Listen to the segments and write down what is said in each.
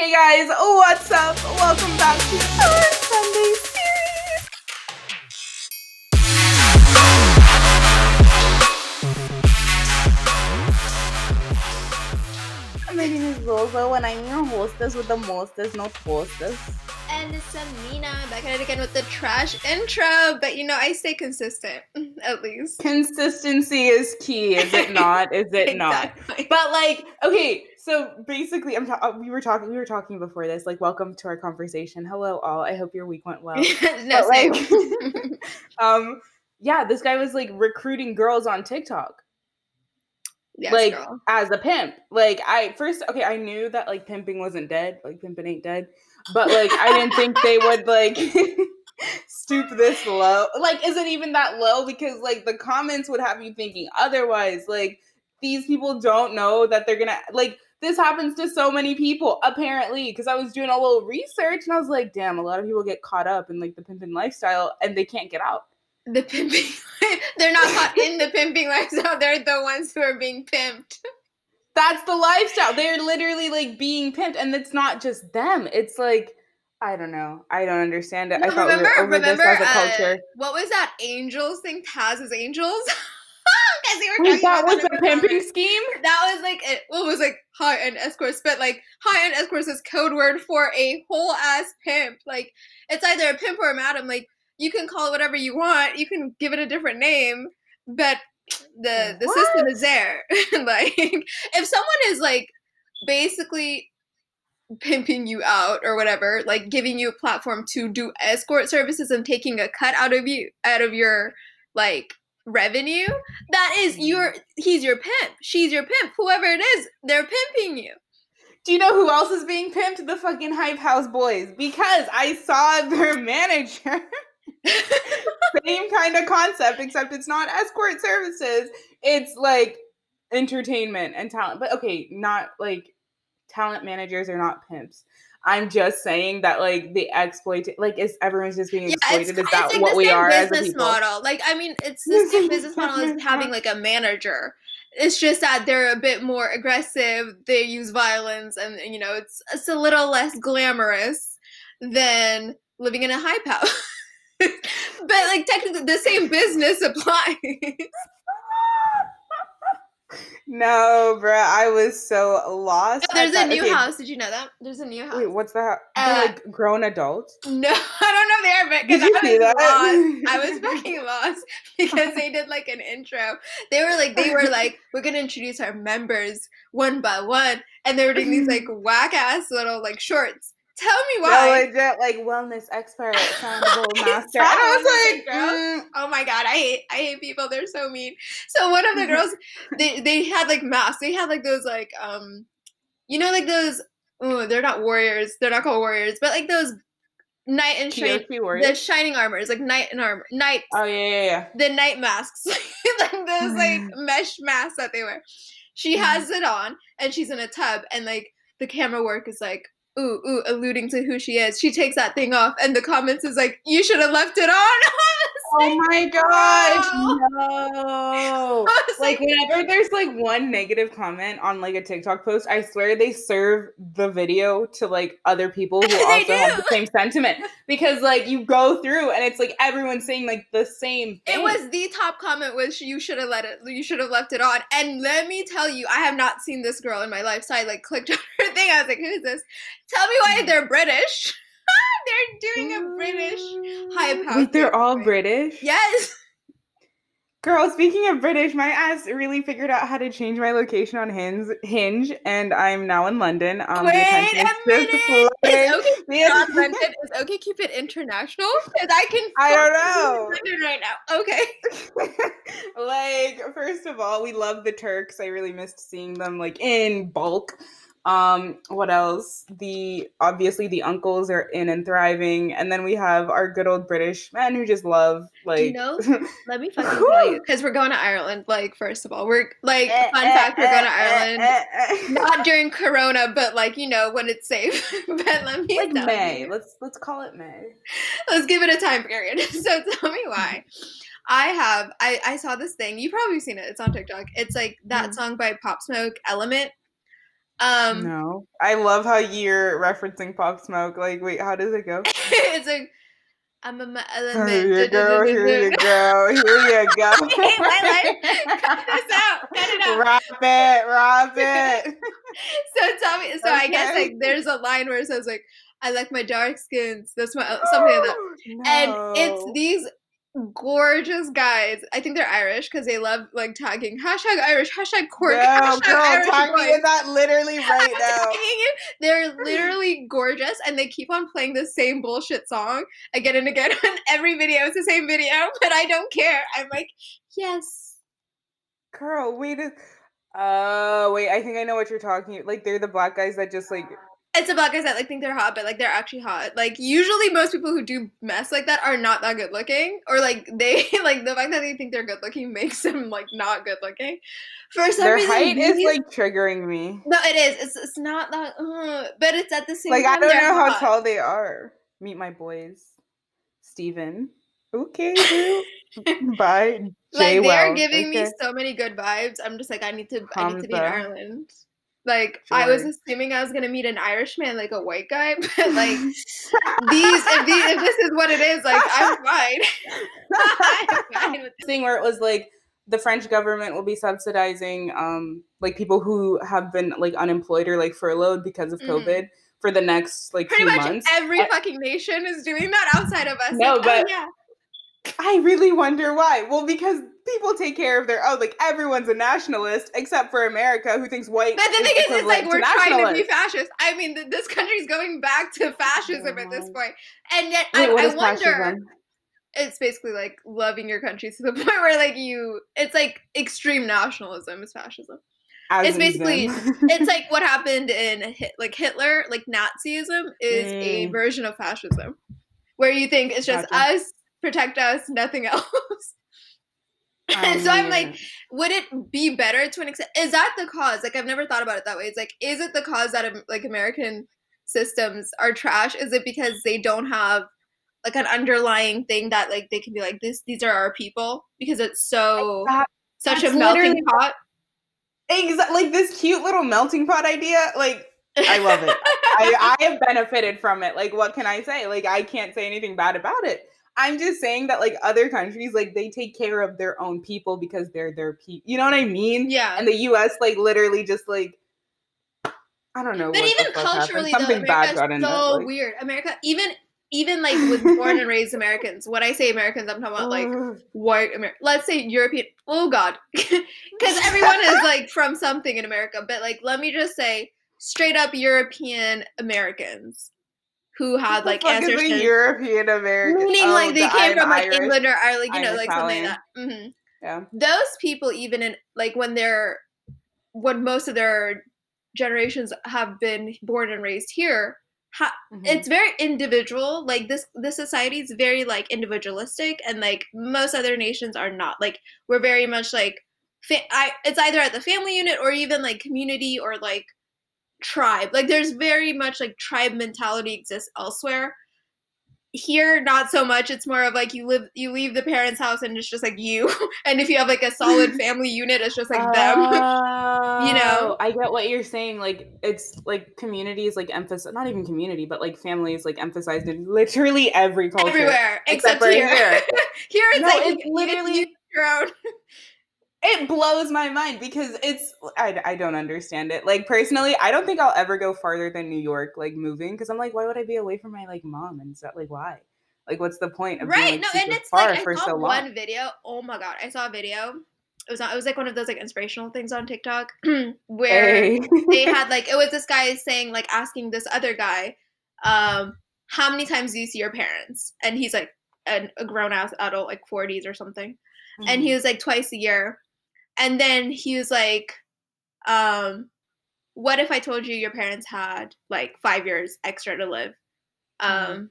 Hey guys, what's up? Welcome back to our Sunday series. My name is Lozo and I'm your hostess with the mostest, not hostess. And it's Amina back at it again with the trash intro, but you know I stay consistent at least. Consistency is key, is it not? Is it not? But like, okay, so basically, I'm ta- uh, we were talking we were talking before this. Like, welcome to our conversation. Hello, all. I hope your week went well. no, like, um, yeah, this guy was like recruiting girls on TikTok, yes, like girl. as a pimp. Like, I first, okay, I knew that like pimping wasn't dead, like pimping ain't dead, but like I didn't think they would like stoop this low. Like, is it even that low? Because like the comments would have you thinking otherwise. Like, these people don't know that they're gonna like. This happens to so many people, apparently, because I was doing a little research and I was like, damn, a lot of people get caught up in like the pimping lifestyle and they can't get out. The pimping. They're not caught in the pimping lifestyle. They're the ones who are being pimped. That's the lifestyle. They're literally like being pimped, and it's not just them. It's like I don't know. I don't understand it. I No, thought we remember, were over remember, this as a uh, culture. what was that Angels thing? Taz's Angels. Because they were Wait, that was a pimping scheme. That was like it. What was like high end escorts, but like high end escorts is code word for a whole ass pimp. Like it's either a pimp or a madam. Like you can call it whatever you want. You can give it a different name, but the the system is there. like if someone is like basically pimping you out or whatever, like giving you a platform to do escort services and taking a cut out of you out of your like revenue, that is your he's your pimp. She's your pimp. Whoever it is, they're pimping you. Do you know who else is being pimped? The fucking Hype House boys. Because I saw their manager. Same kind of concept, except it's not escort services. It's like entertainment and talent. But okay, not like talent managers are not pimps. I'm just saying that like the exploit like is everyone's just being Yeah, exploited. it's, is that like what the we same are as a business people? model. Like I mean, it's the same business model as having like a manager. It's just that they're a bit more aggressive. They use violence, and you know, it's it's a little less glamorous than living in a hype house. but like technically, the same business applies. No, bruh, I was so lost. at There's a new Okay, house. Did you know that? There's a new house. Wait, what's that? Uh, They're like grown adults. No, I don't know there, but because I was lost. I was fucking lost because they did like an intro. They were like, they were like, we're gonna introduce our members one by one, and they were doing these like whack ass little like shorts. Tell me No, why. legit, like wellness expert, soundable master. And I was like, mm, Oh my god, I hate I hate people. They're so mean. So one of the girls, they they had like masks. They had like those like um, you know like those. Oh, they're not warriors. They're not called warriors, but like those knight and Kyoshi the shining armors, like knight and armor, knight Oh yeah, yeah, yeah. the night masks, like those like mesh masks that they wear. She has it on and she's in a tub and like the camera work is like ooh ooh alluding to who she is. She takes that thing off and the comments is like you should have left it on. Oh my gosh, "No." no! Like whenever there's like one negative comment on like a TikTok post, I swear they serve the video to like other people who also have the same sentiment because like you go through and it's like everyone's saying like the same thing. It was the top comment was you should have let it you should have left it on. And let me tell you, I have not seen this girl in my life. So I like clicked on her thing. I was like, who is this? Tell me why mm-hmm. they're British. they're doing a British hype house. Wait, they're all. British. Yes. Girl, speaking of British, my ass really figured out how to change my location on Hinge, Hinge and I'm now in London. Um, Wait a minute. Is okay London? Is okay keep it international? Because I can I don't know. London right now. Okay. like, first of all, we love the Turks. I really missed seeing them like in bulk. Um, what else? The obviously the uncles are in and thriving, and then we have our good old British men who just love like you know, let me fucking tell you. Because we're going to Ireland. Like, first of all, we're like Eh, fun fact, we're going to Ireland. Not during Corona, but like you know when it's safe. but let me like May. you. Let's let's call it May. Let's give it a time period. So tell me why. I have I I saw this thing. You probably seen it. It's on TikTok. It's like that Mhm. song by Pop Smoke, Element. Um, no, I love how you're referencing Pop Smoke. Like, wait, how does it go? it's like I'm a ma- Here you go, here you go, here you go. I my life. Cut this out. Cut it out. Rob it, rob it. So tell me. So I guess like there's a line where it says like I like my dark skins. That's my something like that. And it's these gorgeous guys. I think they're Irish because they love like tagging hashtag Irish, hashtag Cork, No, hashtag girl, Irish tag me in that literally right now. They're literally gorgeous, and they keep on playing the same bullshit song again and again. And every video is the same video, but I don't care. I'm like, yes. Girl, wait a uh wait, I think I know what you're talking Like they're the black guys that just like It's a black guys that like think they're hot, but like they're actually hot. Like usually most people who do mess like that are not that good looking, or like they like the fact that they think they're good looking makes them like not good looking. For some their reason, height is these- like triggering me. no, it is. It's it's not that, uh, but it's at the same Like time. I don't know how hot. tall they are. Meet my boys. Steven. Okay. Bye. Jay Like they're Wells. giving me so many good vibes. I'm just like I need to I need to be in Ireland. Like I was assuming I was gonna meet an Irishman, like a white guy, but like these if, these, if this is what it is, like I'm fine. I'm fine with thing where it was like the French government will be subsidizing um like people who have been like unemployed or like furloughed because of Mhm. COVID for the next like Pretty much months. every I- fucking nation is doing that outside of us. No, Like, oh, but- yeah. I really wonder why. Well, because people take care of their own. Like everyone's a nationalist except for America, who thinks white. But the thing is, it's like we're trying to be fascist. I mean, th- this country's going back to fascism at this point, and yet Wait, I, what I is wonder. fascism? It's basically like loving your country to the point where like you, it's like extreme nationalism is fascism. It's basically- It's like what happened in Hit, like Hitler, like Nazism is a Mm. version of fascism, where you think it's just Gotcha. us, protect us, nothing else. And so I'm like, would it be better to an extent is that the cause like i've never thought about it that way it's like is it the cause that um, like american systems are trash is it because they don't have like an underlying thing that like they can be like this these are our people because it's so such a melting pot exa- like this cute little melting pot idea. Like I love it. I, I have benefited from it. Like, what can I say? Like, I can't say anything bad about it. I'm just saying that, like, other countries, like, they take care of their own people because they're their people. You know what I mean? yeah And the U.S., like, literally just like, I don't know. but even happened. culturally though something bad america's got in so. Like, weird america even even like with born and raised americans when i say americans i'm talking about like white Amer- let's say European. Oh God, because everyone is like from something in America. But like, let me just say, straight up European Americans who had like fuck is ancestors, European American. meaning Oh, like they the came I'm from like Irish. England or Ireland, you know, I'm like something like that. hmm Yeah. Those people, even in like when they're when most of their generations have been born and raised here. Ha- Mhm. it's very individual like this this society is very like individualistic and like most other nations are not like we're very much like fa- I, it's either at the family unit or even like community or like tribe like there's very much like tribe mentality exists elsewhere here not so much it's more of like you live you leave the parents house and it's just like you and if you have like a solid family unit it's just like them oh, you know? Oh, I get what you're saying. Like it's like communities like emphasize not even community, but like families like emphasized in literally every culture. everywhere Except except, for here here. here it's No, like it's literally- you, your own It blows my mind because it's I, I don't understand it. Like personally, I don't think I'll ever go farther than New York, like moving, because I'm like, why would I be away from my like mom and stuff? Like why? Like what's the point of right being like, no and it's far like i for saw so one video oh my god i saw a video it was not, it was like one of those like inspirational things on tiktok where Hey. they had like it was this guy saying like asking this other guy um how many times do you see your parents and he's like an, a grown ass adult like 40s or something and he was like twice a year and then he was like um what if i told you your parents had like five years extra to live? Um Mhm.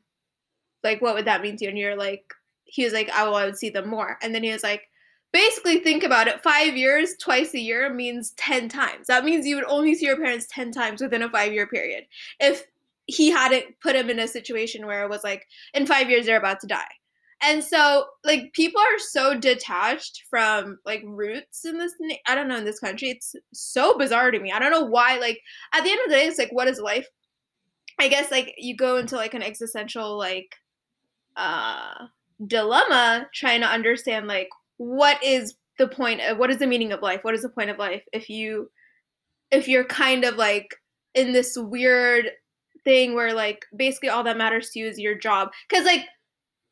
like what would that mean to you? And you're like he was like oh i would see them more. And then he was like basically think about it. Five years twice a year means 10 times. That means you would only see your parents 10 times within a five year period if he hadn't put him in a situation where it was like in five years they're about to die And so, like, people are so detached from like roots in this. I don't know in this country. It's so bizarre to me. I don't know why. Like, at the end of the day, it's like, what is life? I guess like you go into like an existential like uh dilemma trying to understand like what is the point of what is the meaning of life? What is the point of life if you if you're kind of like in this weird thing where like basically all that matters to you is your job because like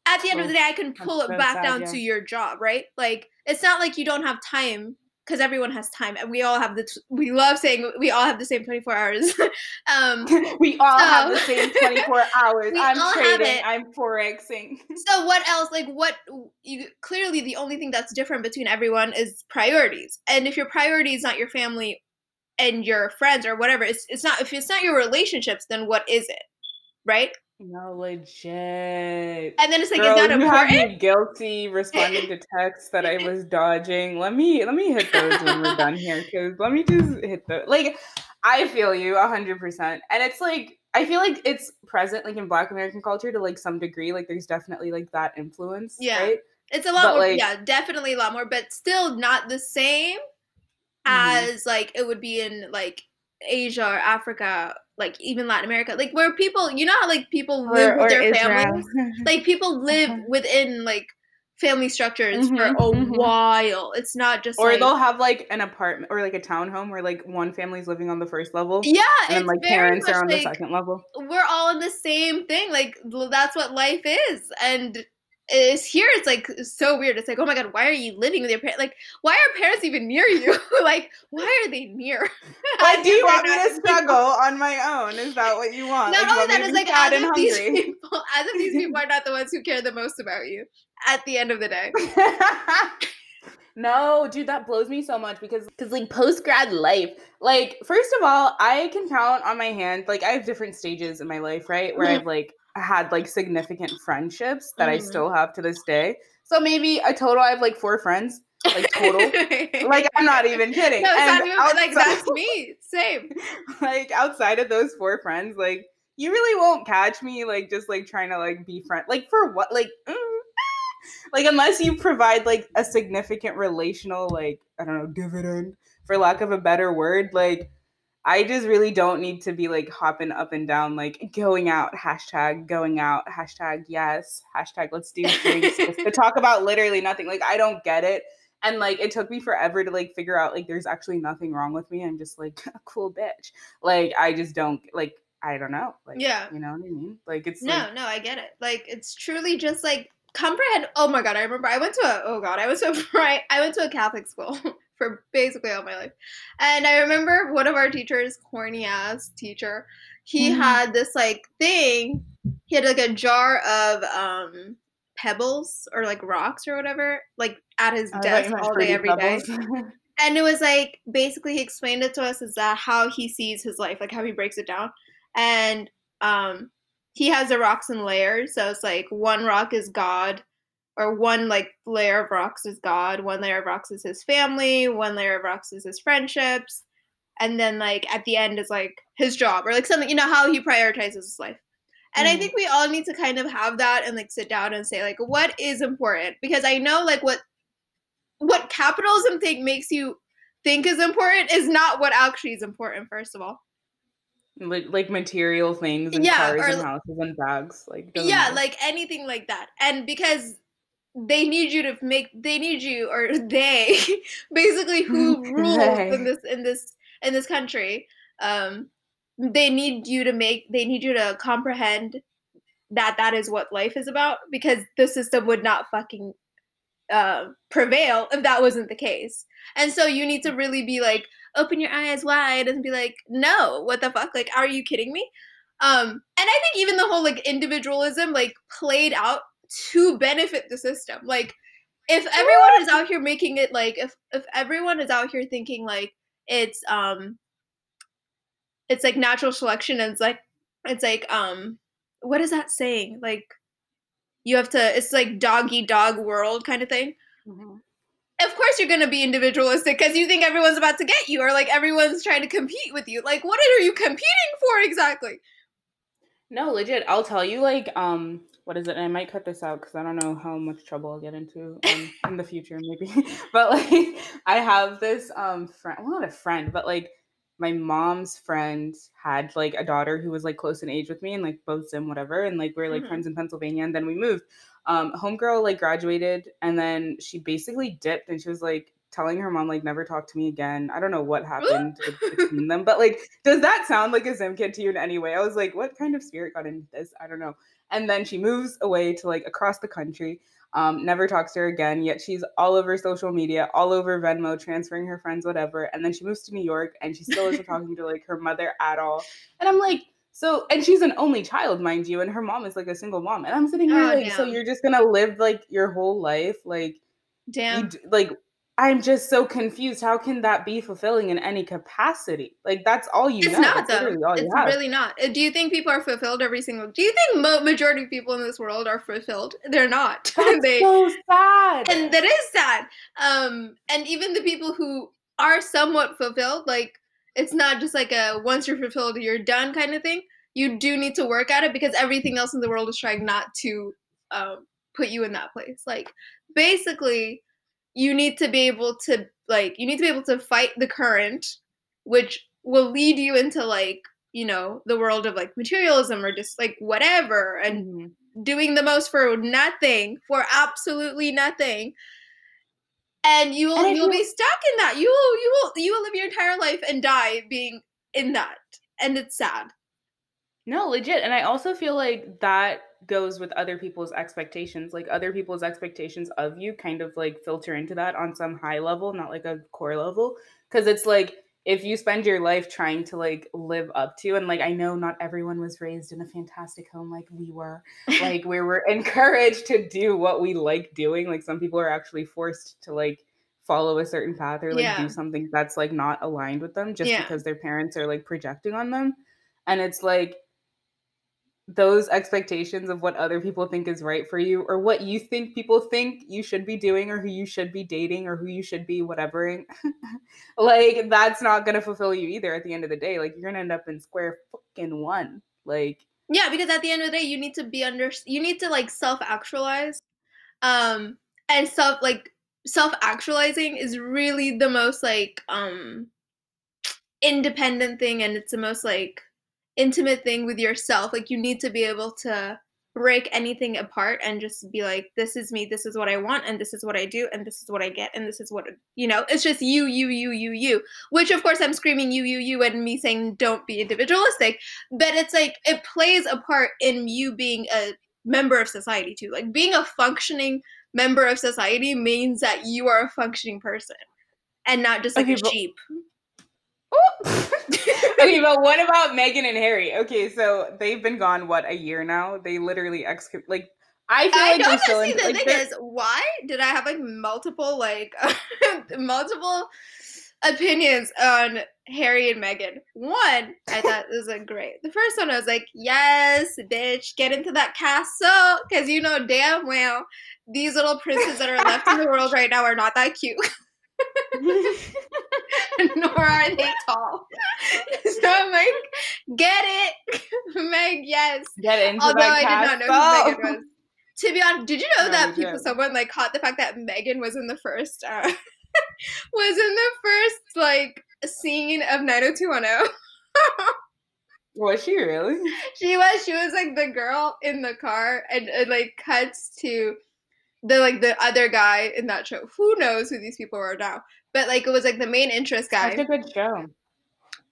at the end of the day i can pull it back sad, down yeah. to your job right? Like it's not like you don't have time because everyone has time and we all have the t- we love saying we all have the same 24 hours um we all so, have the same 24 hours. I'm trading i'm forexing. So what else like what you clearly the only thing that's different between everyone is priorities and if your priority is not your family and your friends or whatever it's, it's not if it's not your relationships then what is it right no legit. And then it's like Girl, is that you important have me guilty responding to texts that i was dodging. Let me let me hit those when we're done here because let me just hit the like i feel you 100% and it's like i feel like it's present like in black american culture to like some degree like there's definitely like that influence yeah. right? it's a lot but, more like, yeah definitely a lot more but still not the same mm-hmm. as like it would be in like Asia or Africa, like even Latin America, like where people, you know how like people live or, with or their Israel. families, like people live uh-huh. within like family structures mm-hmm, for a mm-hmm. while. It's not just or like, they'll have like an apartment or like a townhome where like one family's living on the first level. Yeah, and then like parents are on like, the second level. We're all in the same thing. Like that's what life is, and is here it's like so weird. It's like oh my god why are you living with your parents like why are parents even near you? Like why are they near? Why do you want me to struggle on my own? Is that what you want? Not like, only that is like as if these people as if these people are not the ones who care the most about you at the end of the day. No, dude, that blows me so much because because like post grad life, like first of all, I can count on my hand. Like I have different stages in my life, right? Where I've mm-hmm. like had like significant friendships that mm-hmm. I still have to this day. So maybe a total I have like four friends. Like total. like I'm not even kidding. No, and even, outside, like that's me. Same. Like outside of those four friends, like you really won't catch me like just like trying to like be friend like for what like mm, like unless you provide like a significant relational like I don't know dividend for lack of a better word like I just really don't need to be like hopping up and down, like going out, hashtag going out, hashtag yes, hashtag let's do drinks to talk about literally nothing. Like I don't get it. And like it took me forever to like figure out like there's actually nothing wrong with me. I'm just like a cool bitch. Like I just don't like I don't know. Like yeah, you know what I mean? Like it's no, like, no, I get it. Like it's truly just like comprehend. Oh my god, I remember I went to a oh god, I went to a right, I went to a Catholic school for basically all my life. And I remember one of our teachers, corny ass teacher, he mm-hmm. had this like thing. He had like a jar of um pebbles or like rocks or whatever, like at his desk all day every day. and it was like basically he explained it to us is that how he sees his life, like how he breaks it down. And um he has the rocks in layers. So it's like one rock is God, or one like layer of rocks is God, one layer of rocks is his family, one layer of rocks is his friendships, and then like at the end is like his job or like something, you know, how he prioritizes his life. And mm. I think we all need to kind of have that and like sit down and say like what is important because I know like what what capitalism think makes you think is important is not what actually is important first of all like like material things and yeah, cars or, and houses and bags like yeah matter. like anything like that and because they need you to make they need you or they basically who rules in this in this in this country. Um they need you to make they need you to comprehend that that is what life is about because the system would not fucking uh, prevail if that wasn't the case. And so you need to really be like open your eyes wide and be like no what the fuck? Like are you kidding me? Um and i think even the whole like individualism like played out to benefit the system. Like if everyone is out here making it like if if everyone is out here thinking like it's um it's like natural selection and it's like it's like um what is that saying? Like you have to it's like doggy dog world kind of thing. Mm-hmm. Of course you're going to be individualistic cuz you think everyone's about to get you or like everyone's trying to compete with you. Like what are you competing for exactly? No, legit. I'll tell you like um what is it? And I might cut this out because I don't know how much trouble I'll get into um, in the future, maybe. but like, I have this um friend, well, not a friend, but like my mom's friend had like a daughter who was like close in age with me and like both Zim whatever and like we are like mm-hmm. friends in pennsylvania and then we moved um homegirl like graduated and then she basically dipped and she was like telling her mom like never talk to me again i don't know what happened between them but like does that sound like a Zim kid to you in any way i was like what kind of spirit got into this i don't know and then she moves away to like across the country um, never talks to her again, yet she's all over social media, all over Venmo, transferring her friends, whatever. And then she moves to New York and she still isn't talking to like her mother at all. And I'm like, so, and she's an only child, mind you, and her mom is like a single mom. And I'm sitting here oh, like, damn. so you're just gonna live like your whole life, like, damn, you, like I'm just so confused. How can that be fulfilling in any capacity? Like that's all you. Have. It's know. not though. It's really not. Uh, do you think people are fulfilled every single? Do you think mo- majority of people in this world are fulfilled? They're not. That's they, so sad. And that is sad. Um, and even the people who are somewhat fulfilled, like it's not just like a once you're fulfilled, you're done kind of thing. You do need to work at it because everything else in the world is trying not to um, put you in that place. Like basically you need to be able to like you need to be able to fight the current which will lead you into like you know the world of like materialism or just like whatever and mm-hmm. doing the most for nothing for absolutely nothing. And you will you'll be stuck in that. You will you will you will live your entire life and die being in that. And it's sad. No legit. And i also feel like that goes with other people's expectations like other people's expectations of you kind of like filter into that on some high level not like a core level because it's like if you spend your life trying to like live up to and like i know not everyone was raised in a fantastic home like we were like where we're encouraged to do what we like doing like some people are actually forced to like follow a certain path or like yeah. do something that's like not aligned with them just yeah. because their parents are like projecting on them and it's like those expectations of what other people think is right for you or what you think people think you should be doing or who you should be dating or who you should be whatevering like that's not going to fulfill you either at the end of the day like you're going to end up in square fucking one like yeah because at the end of the day you need to be under you need to like self actualize um and self like self actualizing is really the most like um independent thing and it's the most like intimate thing with yourself. Like you need to be able to break anything apart and just be like this is me this is what i want and this is what i do and this is what i get and this is what you know? It's just you you you you you which of course i'm screaming you you you and me saying don't be individualistic but it's like it plays a part in you being a member of society too. Like being a functioning member of society means that you are a functioning person and not just like okay, a but- sheep okay, but what about Meghan and Harry? Okay, so they've been gone what a year now. They literally ex like I feel I like don't still see in, the like, thing is why did I have like multiple like multiple opinions on Harry and Meghan. One, I thought this was great. The first one I was like, yes, bitch, get into that castle. Cause you know damn well these little princes that are left in the world right now are not that cute. Nor are they tall. So I'm like, get it, Meg. Yes. Get into Although I did not know who Meghan was. To be honest, did you know no, that people, did. someone like caught the fact that Meghan was in the first, uh, was in the first like scene of 90210. was she really? She was. She was like the girl in the car, and it like cuts to the like the other guy in that show. Who knows who these people are now? But like it was like the main interest guy. That's a good show.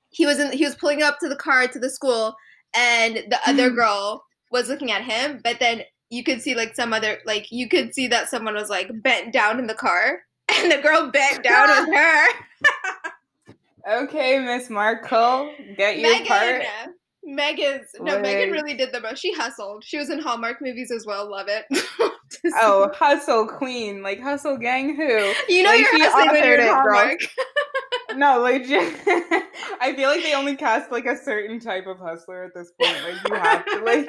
He was in. He was pulling up to the car to the school, and the other mm. girl was looking at him. But then you could see like some other like you could see that someone was like bent down in the car, and the girl bent down with her. okay, Miss Markle, get your Meghan, part. Meghan's no, Meghan really did the most. She hustled. She was in Hallmark movies as well. Love it. oh, hustle queen, like hustle gang. Who? You know like, you're hustling when you're in Hallmark. no, legit. I feel like they only cast like a certain type of hustler at this point. Like you have to like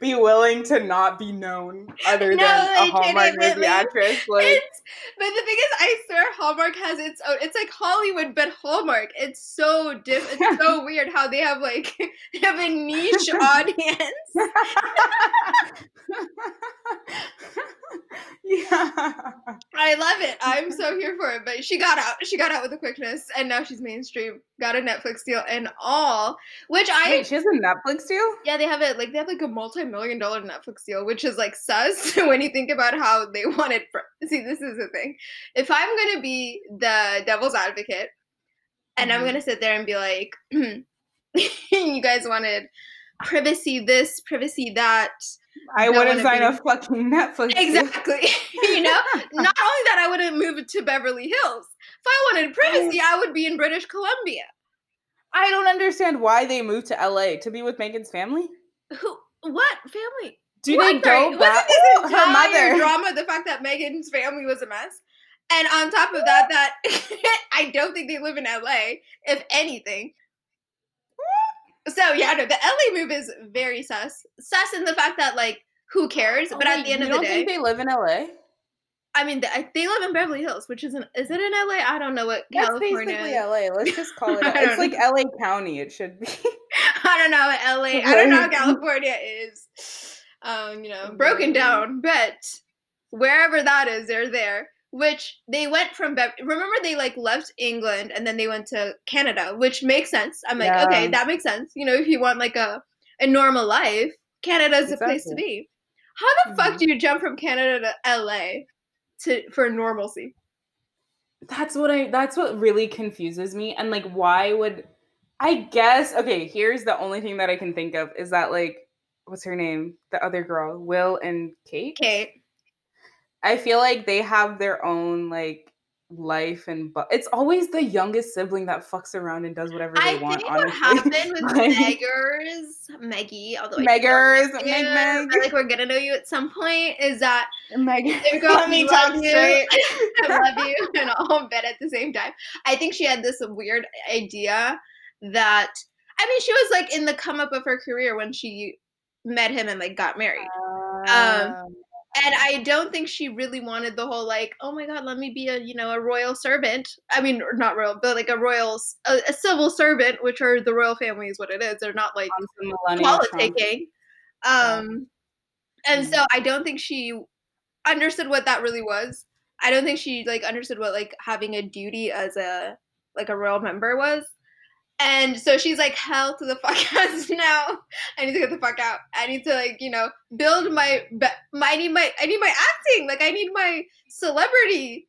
be willing to not be known other no, than a Hallmark movie actress. Like, but the thing is, I swear Hallmark has its own. It's like Hollywood, but Hallmark. It's so different. It's so weird how they have like they have a niche audience. Yeah, I love it. I'm so here for it. But she got out. She got out with a quickness, and now she's mainstream. Got a Netflix deal and all. Which I Wait, she has a Netflix deal? yeah, they have it like they have like a multi-million dollar Netflix deal, which is like sus when you think about how they wanted. See, this is the thing. If I'm gonna be the devil's advocate, and I'm Mhm. gonna sit there and be like, you guys wanted privacy this, privacy that. I wouldn't sign be- a fucking Netflix. Exactly. you know, not only that, I wouldn't move to Beverly Hills. If I wanted privacy, I would be in British Columbia. I don't understand why they moved to LA to be with Meghan's family. Who? What family? Do What? they go Wasn't back? this entire her mother. drama the fact that Meghan's family was a mess? And on top of that, that I don't think they live in LA, if anything. So yeah, no, the LA move is very sus. Sus in the fact that like, who cares? But at the end you of the don't day, think they live in LA? I mean, the, I- they live in Beverly Hills, which isn't. Is it in LA? I don't know what That's California. basically is. LA. Let's just call it. It's like LA County. It should be. I don't know LA. I don't know how California is. Um, you know, broken down, but wherever that is, they're there. Which they went from. Bev- Remember, they like left England and then they went to Canada, which makes sense. I'm like, okay, that makes sense. You know, if you want like a a normal life, Canada's the place to be. How the fuck Mhm. do you jump from Canada to LA to for normalcy? That's what I. That's what really confuses me. And like, why would? I guess. Okay, here's the only thing that I can think of is that like, what's her name? The other girl, Will and Kate. Kate. I feel like they have their own like life and but it's always the youngest sibling that fucks around and does whatever they I want. think what happened with Like- Meggers, Maggie, although I don't know Meggers, Meg Meg. I like we're gonna know you at some point, is that Meg. Let me talk you. straight. I love you and all bed at the same time. I think she had this weird idea that I mean she was like in the come up of her career when she met him and like got married. Um, And I don't think she really wanted the whole like, oh my god, let me be a you know a royal servant. I mean, not royal, but like a royal, a civil servant, which are the royal family is what it is. They're not like on some millennial Trump. politicking. Um, and so I don't think she understood what that really was. I don't think she like understood what like having a duty as a like a royal member was. And so she's like, hell to the fuck out now. I need to get the fuck out. I need to like, you know, build my, my I need my, I need my acting. Like I need my celebrity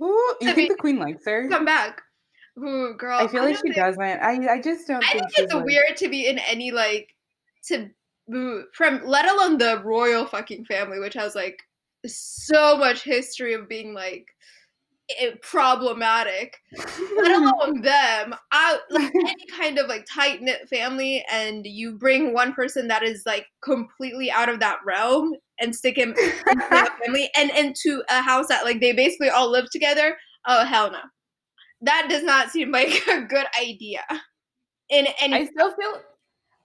Ooh, you think the queen likes her? come back. Ooh, girl. I feel like don't she think- doesn't. I I just don't I think, think it's like, weird to be in any like to from let alone the royal fucking family, which has like so much history of being like i- problematic. Let alone them. I like any kind of like tight knit family, and you bring one person that is like completely out of that realm and stick him into that family and into a house that like they basically all live together. Oh hell no. That does not seem like a good idea. In any I still feel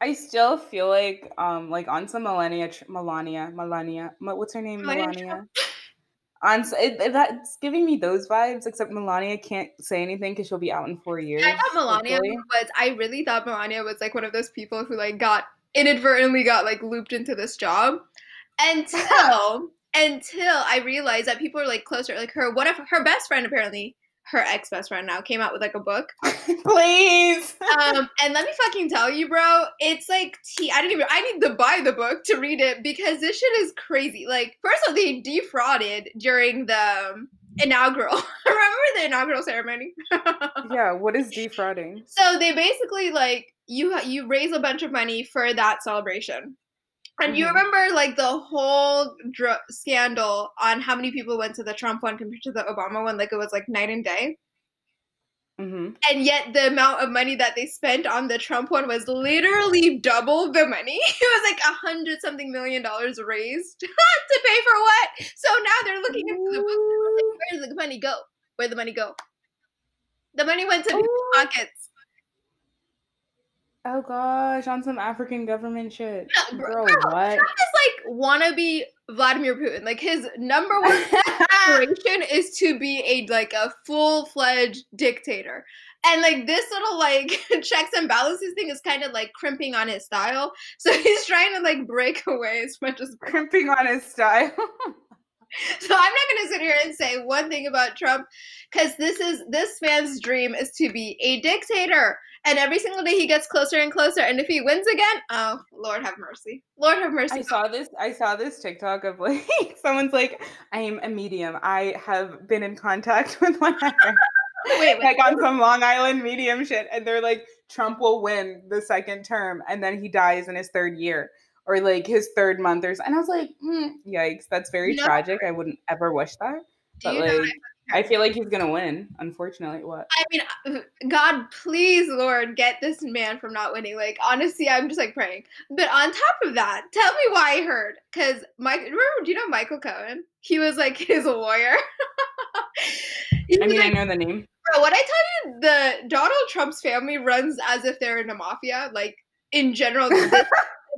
I still feel like um like on some Melania Melania Melania what's her name Melania Melania on it, it- that's giving me those vibes except Melania can't say anything because she'll be out in four years. I thought Melania hopefully. was. I really thought Melania was like one of those people who like got inadvertently got like looped into this job until until I realized that people are like closer. Like her, one of her best friend apparently her ex best friend now came out with like a book. Please. Um, and let me fucking tell you, bro, it's like tea. I didn't even. I need to buy the book to read it because this shit is crazy. Like, first of all, they defrauded during the um, inaugural. Remember the inaugural ceremony? yeah, what is defrauding? So they basically like you you raise a bunch of money for that celebration. And you Mhm. remember like the whole dr- scandal on how many people went to the Trump one compared to the Obama one like it was like night and day. hmm And yet the amount of money that they spent on the Trump one was literally double the money. It was like a hundred something million dollars raised to pay for what? So now they're looking into the book. Like, Where did the money go? Where'd the money go? The money went to people's pockets. Oh gosh, on some African government shit. Yeah, bro- Girl, bro, what? Trump is like wannabe Vladimir Putin. Like his number one aspiration is to be a like a full fledged dictator. And like this little like checks and balances thing is kind of like crimping on his style. So he's trying to like break away as much as Crimping on his style. So I'm not gonna sit here and say one thing about Trump because this is this man's dream is to be a dictator. And every single day he gets closer and closer. And if he wins again, oh Lord have mercy. Lord have mercy. I saw this. I saw this TikTok of like someone's like, "I am a medium. I have been in contact with one Wait, wait. like on some Long Island medium shit, and they're like, Trump will win the second term, and then he dies in his third year or like his third month or something. And I was like, hmm, yikes, that's very No. tragic. I wouldn't ever wish that. Do But you know like, I feel like he's gonna win. Unfortunately, what? I mean, uh, God, please, Lord, get this man from not winning. Like, honestly, I'm just like praying. But on top of that, tell me why I heard. Because Mike, remember, do you know Michael Cohen? He was like his lawyer. I mean, I know the name. bro, what I tell you, the Donald Trump's family runs as if they're in a mafia. Like, in general,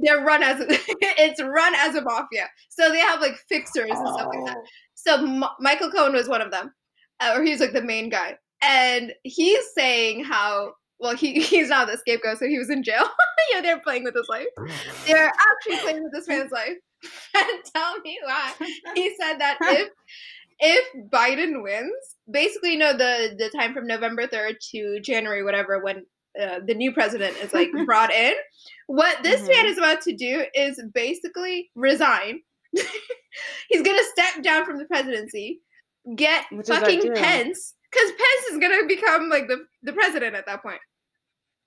they're run as it's run as a mafia. So they have like fixers and stuff like that. So M- Michael Cohen was one of them, uh, or he's like the main guy, and he's saying how well he he's not the scapegoat, so he was in jail. yeah, they're playing with his life. They're actually playing with this man's life. and tell me why he said that if if Biden wins, basically, you know the the time from November third to January, whatever, when uh, the new president is like brought in. What this Mhm. man is about to do is basically resign. He's gonna step down from the presidency, get Which fucking. Pence, because Pence is gonna become like the the president at that point,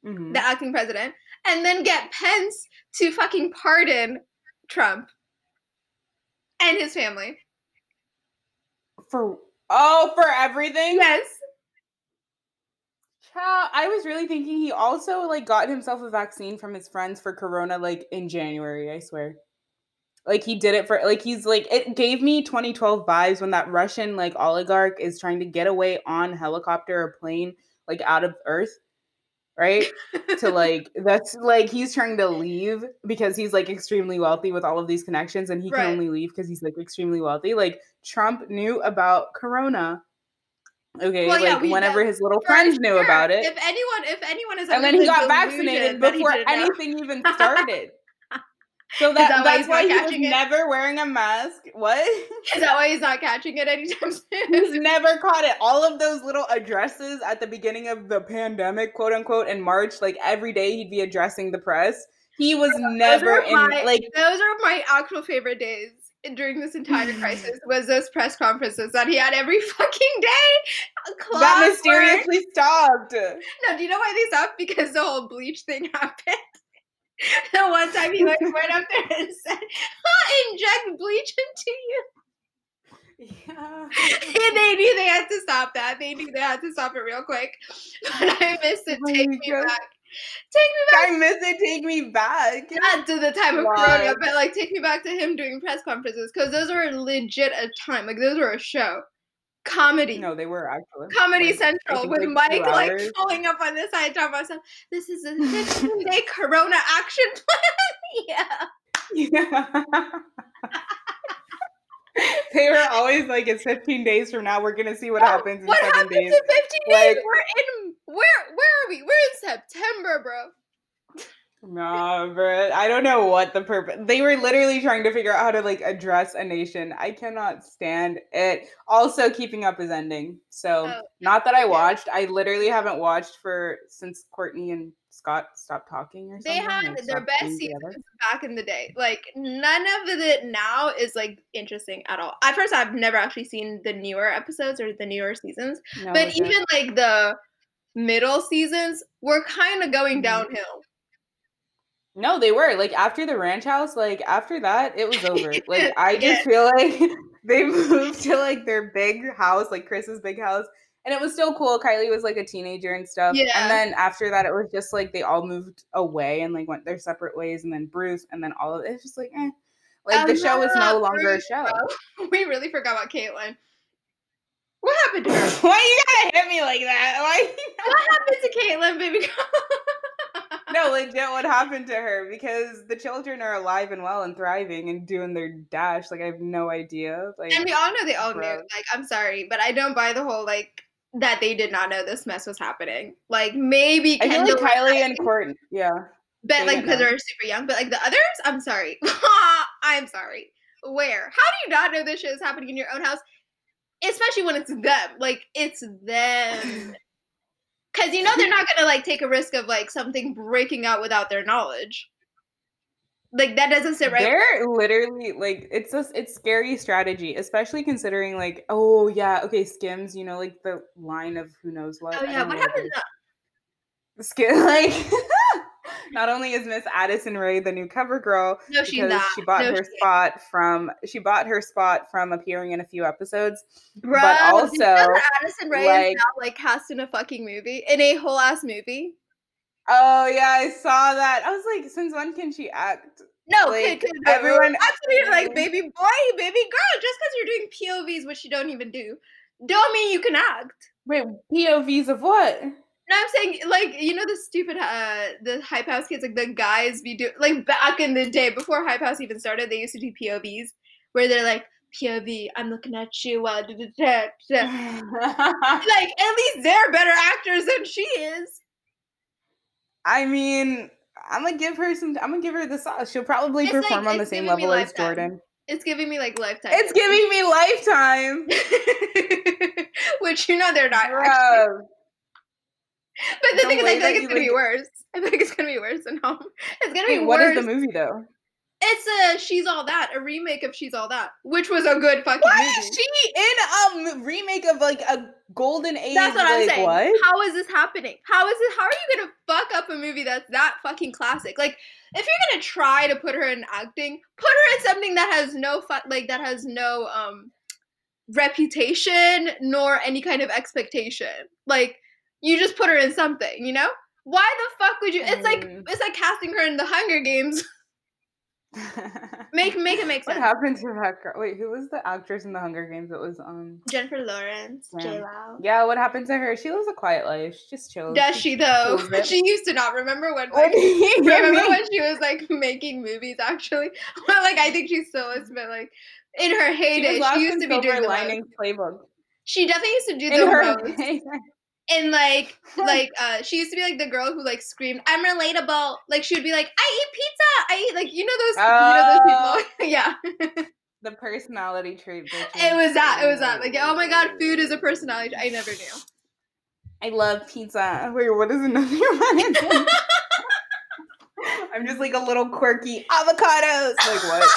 Mhm. the acting president, and then get Pence to fucking pardon Trump and his family. For oh, for everything. Yes. Child, I was really thinking he also like got himself a vaccine from his friends for corona like in January, I swear. Like he did it for like he's like it gave me 2012 vibes when that Russian like oligarch is trying to get away on helicopter or plane like out of earth, right? to like that's like he's trying to leave because he's like extremely wealthy with all of these connections and he Right. can only leave because he's like extremely wealthy. Like Trump knew about corona. Okay, Well, like we- whenever his little friends knew sure. about it. If anyone, if anyone is, and then he got vaccinated before anything even started. So that, that why that's he's why he was it? never wearing a mask. What? Is that why he's not catching it anytime soon? He's never caught it. All of those little addresses at the beginning of the pandemic, quote unquote, in March, like every day he'd be addressing the press. He was never are in my- like Those are my actual favorite days during this entire crisis. Was those press conferences that he had every fucking day? that mysteriously stopped. No, do you know why they stopped? Because the whole bleach thing happened. the one time he like went up there and said, "I'll inject bleach into you." Yeah. and they knew they had to stop that. They knew they had to stop it real quick. But I missed it. Take me back. Take me back. I miss it. Take me back. Not to the time of? Corona, but like take me back to him doing press conferences because those were legit a time. Like those were a show, comedy. No, they were actually Comedy Like, Central with like, Mike like pulling up on this side talking about some. This is a 15 day Corona action plan. yeah. Yeah. they were always like, it's 15 days from now. We're gonna see what uh, happens in What seven happens days. in 15 days? We're in where? Where are we? We're in September, bro. No, bro. I don't know what the purpose. They were literally trying to figure out how to like address a nation. I cannot stand it. Also, keeping up is ending. So, Oh, not that I yeah. watched. I literally haven't watched for since Kourtney and Scott stopped talking or They something. had their best seasons together. back in the day. Like none of it now is like interesting at all. At first, I've never actually seen the newer episodes or the newer seasons, No, but even like the middle seasons were kind of going Mhm. downhill. No, they were like after the ranch house. Like after that, it was over. Like I just feel like they moved to like their big house, like Kris's big house, and it was still cool. Kylie was like a teenager and stuff. Yeah. And then after that, it was just like they all moved away and like went their separate ways. And then Bruce, and then all of it. It's just like, eh. Like the Um, show is no longer a show. bro. We really forgot about Caitlyn. What happened to her? Why you gotta hit me like that? Why? what happened to Caitlyn, baby girl? no, legit, what happened to her? Because the children are alive and well and thriving and doing their dash. Like I have no idea. Like And we all know they all knew. Like, I'm sorry, but I don't buy the whole like that they did not know this mess was happening. Like maybe I feel like Kendall, Kylie and Kourtney. Yeah. but they like because they're super young. But like the others, I'm sorry. I'm sorry. where? How do you not know this shit is happening in your own house? Especially when it's them. Like it's them. Cause you know they're not gonna like take a risk of like something breaking out without their knowledge. Like that doesn't sit right. They're literally like it's a it's scary strategy, especially considering like oh yeah okay Skims you know like the line of who knows what. Oh yeah, what happened? Skin like not only is Miss Addison Rae the new cover girl, no, she's not. she bought no, her she spot from she bought her spot from appearing in a few episodes, Bruh, but did you know also Addison Rae like- is now like cast in a fucking movie in a whole ass movie. Oh yeah I saw that I was like since when can she act? No, Like, could, could, everyone- absolutely like baby boy, baby girl. Just because you're doing POVs, which you don't even do, don't mean you can act. Wait POVs of what? No, I'm saying like you know the stupid uh the hype house kids like the guys be do like back in the day before hype house even started they used to do POVs where they're like POV I'm looking at you uh, da, da." like at least they're better actors than she is. I mean, I'm gonna give her some. I'm gonna give her the sauce. She'll probably It's perform like- on the same level as Jordan. It's giving me like lifetime. It's giving me lifetime, which you know they're not. Actually. But the The thing is, I feel like it's gonna be worse. I feel like it's gonna be worse than home. It's gonna be Wait, what worse. is the movie though? It's a She's All That, a remake of She's All That, which was a good fucking Why movie. is she in a m- remake of like a golden age? That's what I'm like, saying. What? How is this happening? How is it? How are you gonna fuck up a movie that's that fucking classic? Like, if you're gonna try to put her in acting, put her in something that has no fu- like that has no um reputation nor any kind of expectation. Like, you just put her in something, you know? Why the fuck would you? It's like Mm. it's like casting her in the Hunger Games. Make make it make sense. what sense. happened to that girl? Wait, who was the actress in the Hunger Games? It was um. Jennifer Lawrence, Yeah. J Law. Yeah, what happened to her? She lives a quiet life. She just chills. Does she though? She used to not remember when. What Like, remember when she was like making movies? Actually, well, like I think she still is, but like in her heyday, was she, used to be doing Silver the most. Linings Playbook. She definitely used to do In the her most. heyday. And like, like, uh, she used to be like the girl who like screamed, "I'm relatable." Like she would be like, "I eat pizza. I eat like you know those, you know those people." yeah, the personality trait. it was that. It was that. Like, oh my god, food is a personality. I never knew. I love pizza. Wait, what is another one? I'm just like a little quirky avocados. Like what?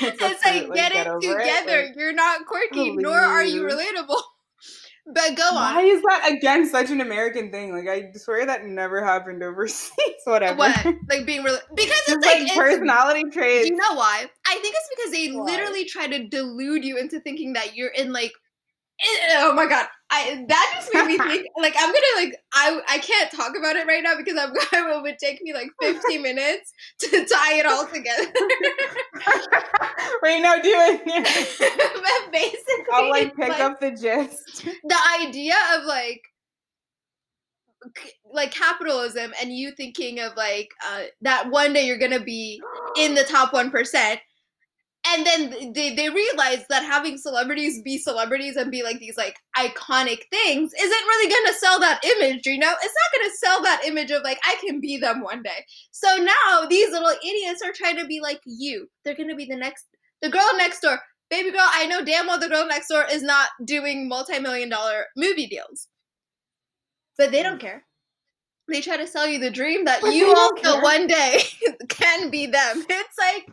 it's like get it together. like, You're not quirky, nor are you relatable. But go on. why is that again such an American thing? Like I swear that never happened overseas. Whatever. What? Like being real? Because Just it's like, like, it's, personality Do traits. you know why? I think it's because they Why? literally try to delude you into thinking that you're in like. Eh, Oh my god! I that just made me think. Like I'm gonna like I I can't talk about it right now because I'm going it would take me like 15 minutes to tie it all together. Wait, no, do it. but basically, I'll like pick up the gist. the idea of like like capitalism and you thinking of like uh, that one day you're gonna be in the top 1% and then they, they realize that having celebrities be celebrities and be like these like iconic things isn't really gonna sell that image you know? It's not gonna sell that image of like i can be them one day. So now these little idiots are trying to be like you. They're gonna be the next the girl next door. Baby girl i know damn well the girl next door is not doing multi-million dollar movie deals. But they don't mm. care. They try to sell you the dream that But you also care. one day can be them. It's like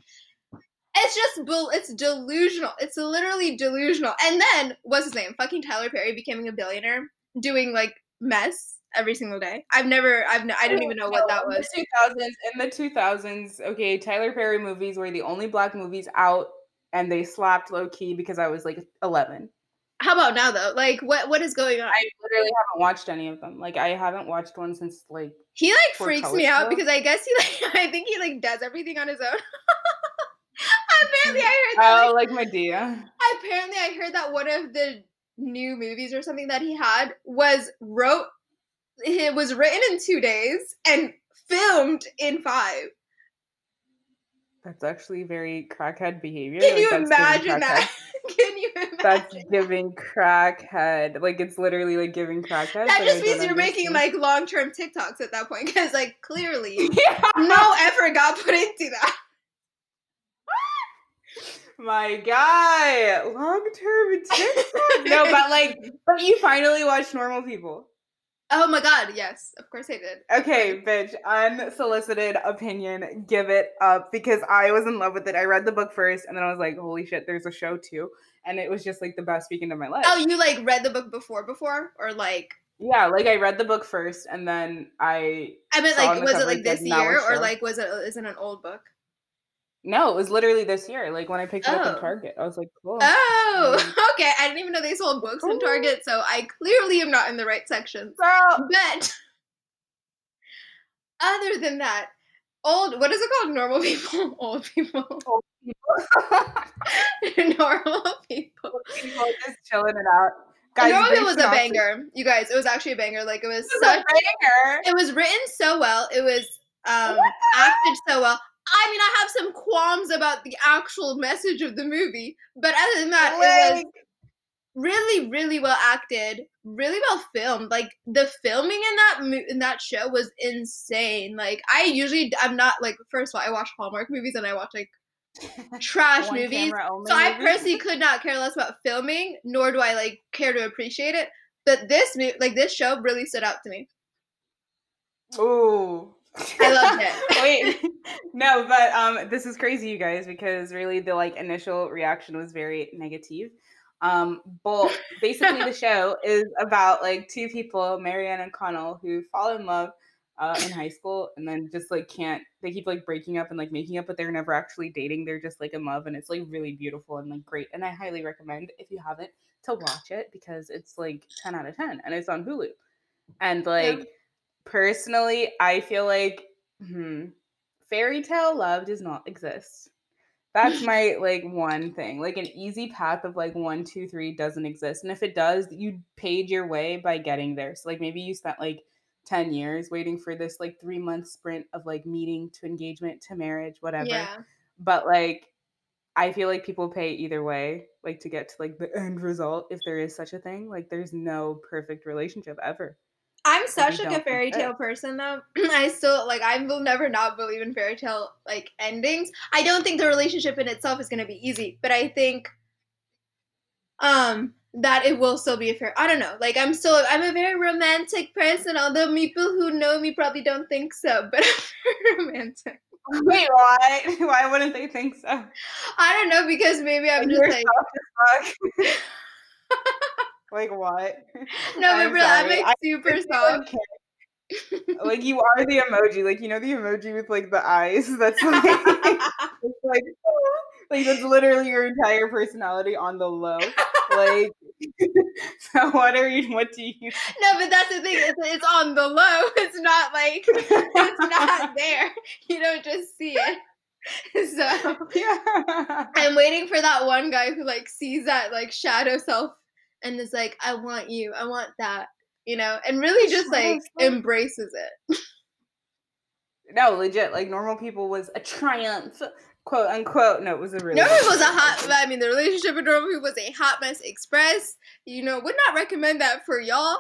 it's just bull. It's delusional. It's literally delusional. And then what's his name? Fucking Tyler Perry becoming a billionaire, doing like mess every single day. I've never. I've. n- I don't even know what that was. 2000s, in the 2000s, okay, Tyler Perry movies were the only black movies out, and they slapped low key because I was like 11. How about now though? Like what? What is going on? I literally haven't watched any of them. Like I haven't watched one since like He like freaks me out girl. because I guess he like. I think he like does everything on his own. Apparently, I heard that. oh like, like apparently I heard that one of the new movies or something that he had was wrote it was written in 2 days and filmed in 5. That's actually very crackhead behavior. Can like, you imagine that? Can you imagine? That's giving crackhead. Like it's literally like giving crackhead. that just means you're making like long-term TikToks at that point cuz like clearly yeah. no effort got put into that. My guy, long term TikTok. no, but like, but you finally watched Normal People. Oh my god, yes, of course I did. Okay, bitch, unsolicited opinion, give it up because I was in love with it. I read the book first and then I was like, holy shit, there's a show too. And it was just like the best weekend of my life. Oh, you like read the book before before? Or like Yeah, like I read the book first and then I I on like was it like this year or like was it is it an old book? No, it was literally this year. Like when I picked it up Oh. in Target. I was like, cool. Oh, okay. I didn't even know they sold books in Target, so I clearly am not in the right section. Girl. But other than that, old what is it called? Normal people, old people, Old people. normal people. People just chilling it out. Guys, normal people was a banger. You guys, it was actually a banger. Like it was It was such. a banger. It was written so well. It was um, acted so well. I mean, I have some qualms about the actual message of the movie, but other than that, it was really really well acted really well filmed. Like the filming in that mo- in that show was insane. Like i usually i'm not like first of all i watch hallmark movies and i watch like trash movies. so i personally could not care less about filming nor do i like care to appreciate it. But this like this show really stood out to me. Ooh. I loved it. Wait, no, but um, this is crazy, you guys, because really the like initial reaction was very negative. Um, but basically the show is about like two people, Marianne and Connell, who fall in love uh, in high school and then just like can't. They keep like breaking up and like making up, but they're never actually dating. They're just like in love, and it's like really beautiful and like great. And I highly recommend if you haven't to watch it because it's like ten out of ten, and it's on Hulu. And like personally, I feel like hmm, fairy tale love does not exist. That's my like one thing. Like an easy path of like one, two, three doesn't exist. And if it does, you paid your way by getting there. So like maybe you spent like 10 years waiting for this like three month sprint of like meeting to engagement to marriage, whatever. yeah But like I feel like people pay either way, like to get to like the end result, if there is such a thing. Like there's no perfect relationship ever. I'm such like a fairy tale person though. I still like I will never not believe in fairy tale like endings. I don't think the relationship in itself is going to be easy, but I think um that it will still be a fair. I don't know. Like I'm still I'm a very romantic person, although people who know me probably don't think so, but I'm very romantic. Wait, why? Why wouldn't they think so? I don't know because maybe I'm just like soft as fuck. like what? no, but really, I'm like super soft. like you are the emoji, like you know the emoji with like the eyes. That's like, it's like, like that's literally your entire personality on the low. Like, so what are you? What do you? no, but that's the thing. It's, it's on the low. It's not like it's not there. You don't just see it. So yeah. I'm waiting for that one guy who like sees that like shadow self and is like, I want you, I want that, you know, and really just like embraces it. No, legit. Like normal people was a triumph, quote unquote. No, it was a really. Normal was a hot. I mean, the relationship with Normal People was a hot mess express. You know, would not recommend that for y'all.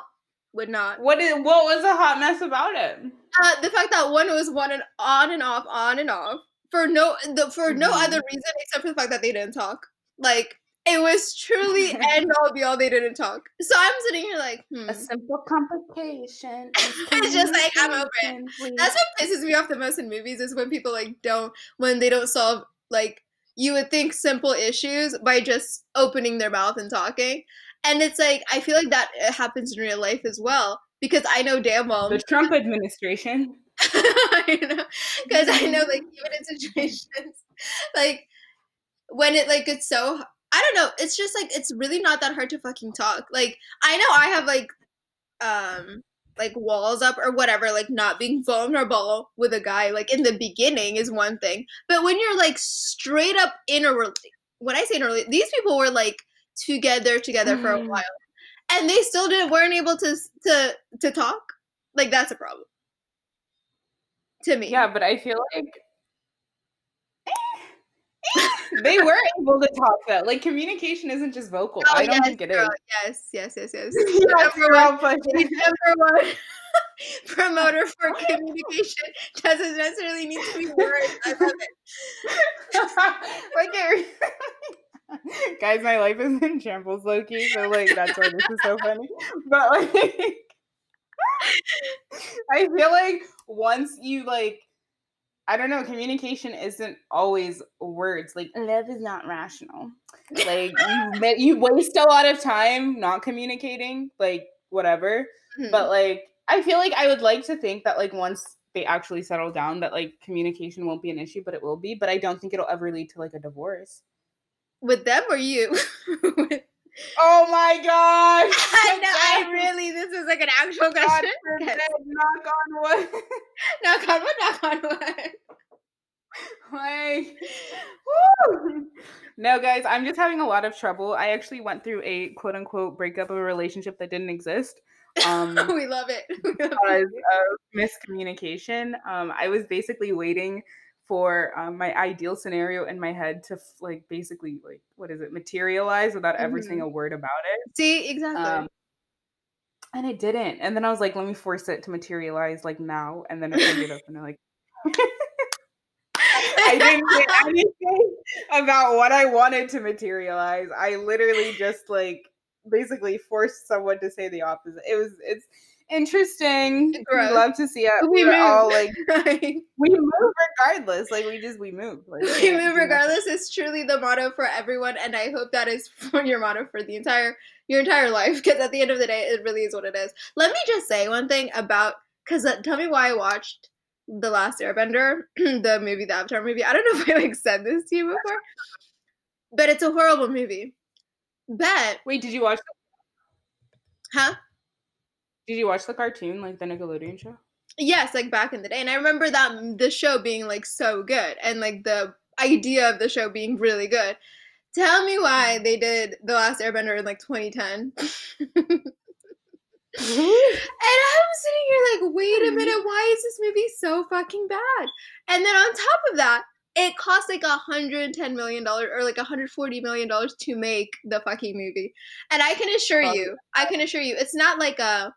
Would not. What is? What was a hot mess about it? Uh, the fact that one was one and on and off, on and off for no the, for no Mhm. other reason except for the fact that they didn't talk. Like it was truly end all be all. They didn't talk. So I'm sitting here like, hmm. A simple complication. It's just like, I'm over it. please. That's what pisses me off the most in movies is when people like don't when they don't solve like you would think simple issues by just opening their mouth and talking. And it's like I feel like that uh, happens in real life as well because I know damn well the Trump administration. I know because I know like even in situations like when it like it's so I don't know it's just like it's really not that hard to fucking talk like I know I have like um like walls up or whatever like not being vulnerable with a guy like in the beginning is one thing but when you're like straight up in a when I say in a these people were like together together for a Mhm. while and they still didn't weren't able to to to talk? Like that's a problem. To me. Yeah, but I feel like they were able to talk though. Like communication isn't just vocal. Oh, I don't yes, think it is. girl. Yes, yes, yes, yes. Yes, Number girl, one, but- number one promoter for communication doesn't necessarily need to be words. I love it. like it, Guys, my life is in shambles, Loki. So like that's why this is so funny. But like I feel like once you like I don't know, communication isn't always words. Like love is not rational. Like you you waste a lot of time not communicating, like whatever. Mm-hmm. But like I feel like I would like to think that like once they actually settle down that like communication won't be an issue, but it will be. But I don't think it'll ever lead to like a divorce. With them or you? oh my gosh! I know. I really. This is like an actual question. Forbid, knock on wood. knock on wood. Knock on wood. Like, woo! no, guys, I'm just having a lot of trouble. I actually went through a quote unquote breakup of a relationship that didn't exist. Um, we love it. because of miscommunication. Um, I was basically waiting for um, my ideal scenario in my head to like basically like what is it materialize without mm-hmm. ever saying a word about it. See exactly. Um, and it didn't. And then I was like, let me force it to materialize like now. And then it ended up and I'm like. I didn't say anything about what I wanted to materialize. I literally just like basically forced someone to say the opposite. It was it's interesting. We love to see it. We We're move. all like we move regardless. Like we just we move. Like, we move regardless is truly the motto for everyone, and I hope that is for your motto for the entire your entire life. Because at the end of the day, it really is what it is. Let me just say one thing about because uh, tell me why I watched the Last Airbender, the movie, the Avatar movie. I don't know if I like said this to you before, but it's a horrible movie. Bet. Wait, did you watch? Huh? Did you watch the cartoon, like the Nickelodeon show? Yes, like back in the day, and I remember that the show being like so good, and like the idea of the show being really good. Tell me why mm-hmm. they did the Last Airbender in like 2010. and I'm sitting here like, wait a mm-hmm. minute, why is this movie so fucking bad? And then on top of that, it cost like a hundred ten million dollars or like a hundred forty million dollars to make the fucking movie. And I can assure you, I can assure you, it's not like a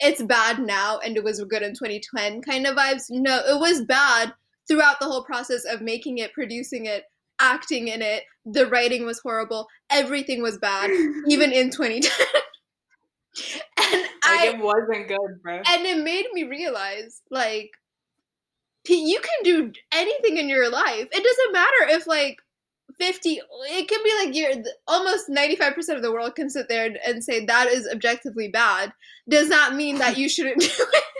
it's bad now and it was good in 2010 kind of vibes. No, it was bad throughout the whole process of making it, producing it, acting in it. The writing was horrible. Everything was bad, even in 2010. and like I it wasn't good, bro. And it made me realize, like, you can do anything in your life. It doesn't matter if like 50 it can be like you're almost 95% of the world can sit there and, and say that is objectively bad does not mean that you shouldn't do it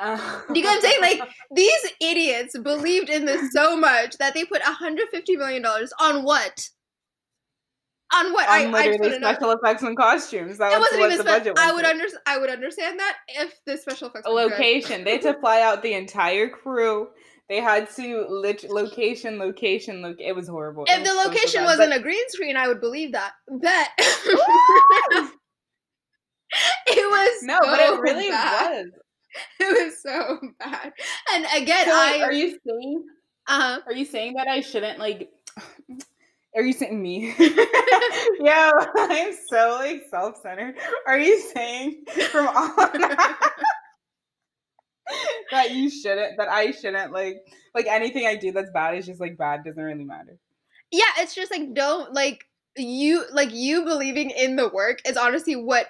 uh, you know what I'm saying? Like these idiots believed in this so much that they put 150 million dollars on what? On what? On I, literally I special effects and costumes. That it was wasn't even budget. I would understand. I would understand that if the special effects. A location. they had to fly out the entire crew. They had to lit- location, location, look. It was horrible. If was the location so wasn't but- a green screen, I would believe that. But it was no, so but it really bad. was. It was so bad. And again, so, I are you saying? Uh huh. Are you saying that I shouldn't like? Are you saying me? yeah, I'm so like self-centered. Are you saying from all that you shouldn't that I shouldn't like like anything I do that's bad is just like bad doesn't really matter. Yeah, it's just like don't like you like you believing in the work is honestly what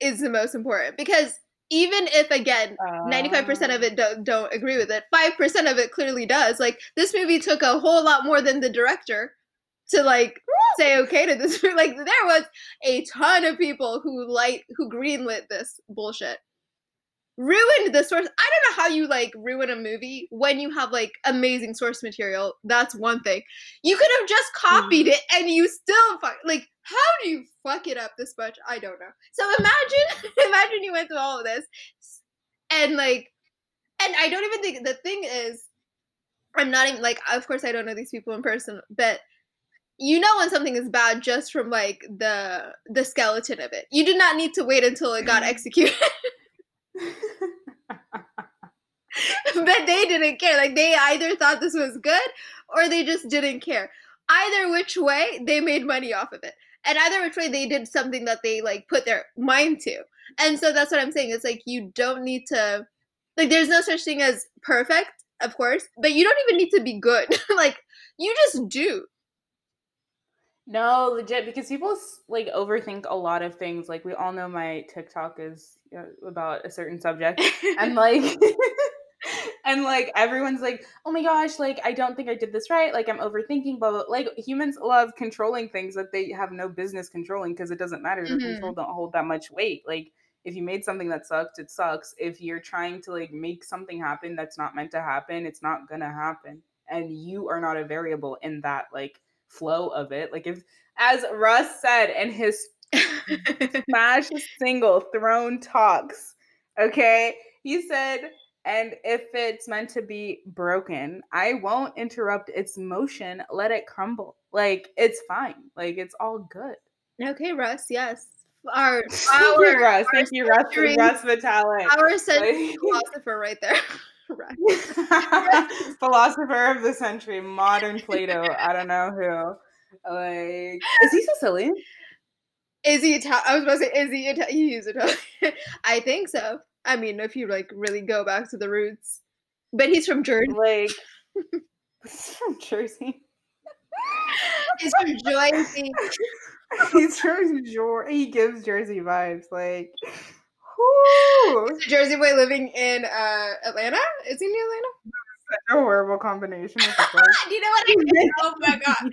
is the most important because even if again uh, 95% of it don't, don't agree with it 5% of it clearly does. Like this movie took a whole lot more than the director to like say okay to this like there was a ton of people who like who greenlit this bullshit ruined the source. I don't know how you like ruin a movie when you have like amazing source material. That's one thing. You could have just copied mm. it and you still fuck like how do you fuck it up this much? I don't know. So imagine imagine you went through all of this and like and I don't even think the thing is I'm not even like of course I don't know these people in person, but you know when something is bad just from like the the skeleton of it. You do not need to wait until it got executed. but they didn't care. Like they either thought this was good or they just didn't care. Either which way, they made money off of it. And either which way, they did something that they like put their mind to. And so that's what I'm saying. It's like you don't need to like there's no such thing as perfect, of course, but you don't even need to be good. like you just do. No, legit, because people like overthink a lot of things. Like we all know my TikTok is uh, about a certain subject, and like, and like everyone's like, "Oh my gosh, like I don't think I did this right. Like I'm overthinking." Blah blah. Like humans love controlling things that they have no business controlling because it doesn't matter. Their Mhm. control don't hold that much weight. Like if you made something that sucked, it sucks. If you're trying to like make something happen that's not meant to happen, it's not gonna happen, and you are not a variable in that like flow of it. Like if as Russ said in his smash single Throne Talks, okay? He said, and if it's meant to be broken, I won't interrupt its motion, let it crumble. Like it's fine. Like it's all good. okay, Russ. Yes, our Thank you, our Russ. Thank you, Russ, Russ Vitale. our century Like- philosopher right there. Russ. Philosopher of the century, modern Plato. I don't know who. Like, is he Sicilian? Is he Italian? I was about to say, is he Italian? He is Italian. I think so. I mean, if you like really go back to the roots, but he's from Jersey. Like, he's from Jersey. He's from Jersey. he's from Jersey. He gives Jersey vibes. Like, a Jersey boy living in uh, Atlanta. Is he in Atlanta? such a horrible combination. What the fuck? Do you know what I mean? Oh my god!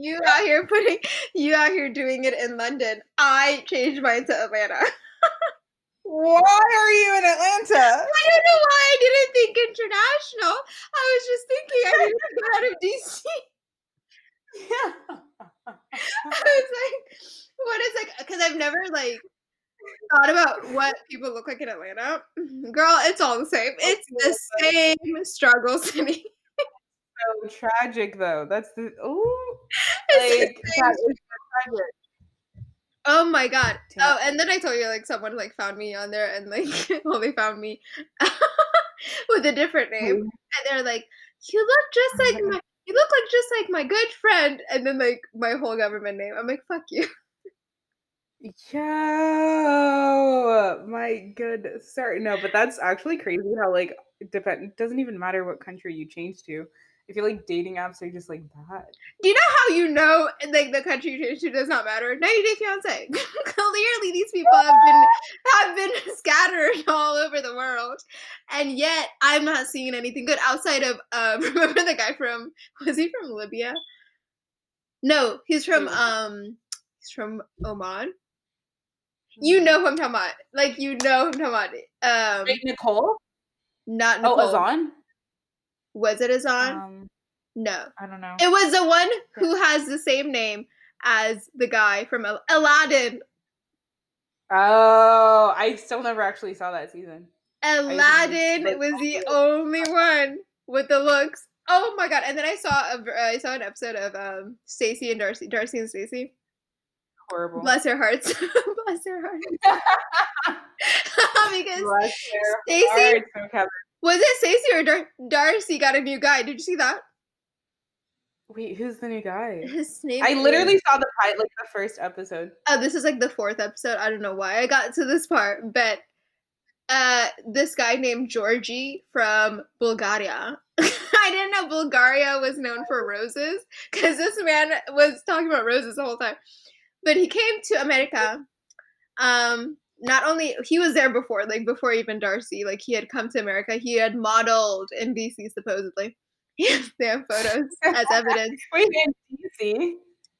You out here putting, you out here doing it in London. I changed mine to Atlanta. Why are you in Atlanta? I don't know why I didn't think international. I was just thinking I needed to get out of DC. Yeah. I was like, what is like? Because I've never like thought about what people look like in Atlanta. Girl, it's all the same. Oh, it's the same struggle city. so tragic though. That's the oh, the like same that is so tragic. Oh my god. Oh, and then I told you like someone like found me on there and like well they found me with a different name. And they're like, You look just like uh-huh. my you look like just like my good friend and then like my whole government name. I'm like, fuck you. Yo, my good sir. No, but that's actually crazy how like it depend doesn't even matter what country you change to. I feel like dating apps are just like that. Do you know how you know like the country you change to does not matter? 90 Day Fiance. Clearly these people have been have been scattered all over the world. And yet I'm not seeing anything good outside of um remember the guy from was he from Libya? No, he's from um he's from Oman. You know who I'm talking about. Like you know who I'm talking about. Um Wait, Nicole? not Oh, Nicole. Azan? Was it Azan? Um, no. I don't know. It was the one who has the same name as the guy from Al- Aladdin. Oh, I still never actually saw that season. Aladdin was the only one with the looks. Oh my god! And then I saw a, I saw an episode of um Stacey and Darcey, Darcey and Stacey. Horrible. Bless her hearts, bless her hearts. because Bless hearts, was it Stacey or Dar- Darcey got a new guy? Did you see that? Wait, who's the new guy? His name. I is- literally saw the pilot, like the first episode. Oh, this is like the fourth episode. I don't know why I got to this part, but uh this guy named Georgie from Bulgaria. I didn't know Bulgaria was known for roses because this man was talking about roses the whole time. But he came to America. Um not only he was there before, like before even Darcey, like he had come to America. He had modeled in DC supposedly. Yes, they have photos as evidence. Wait, in DC?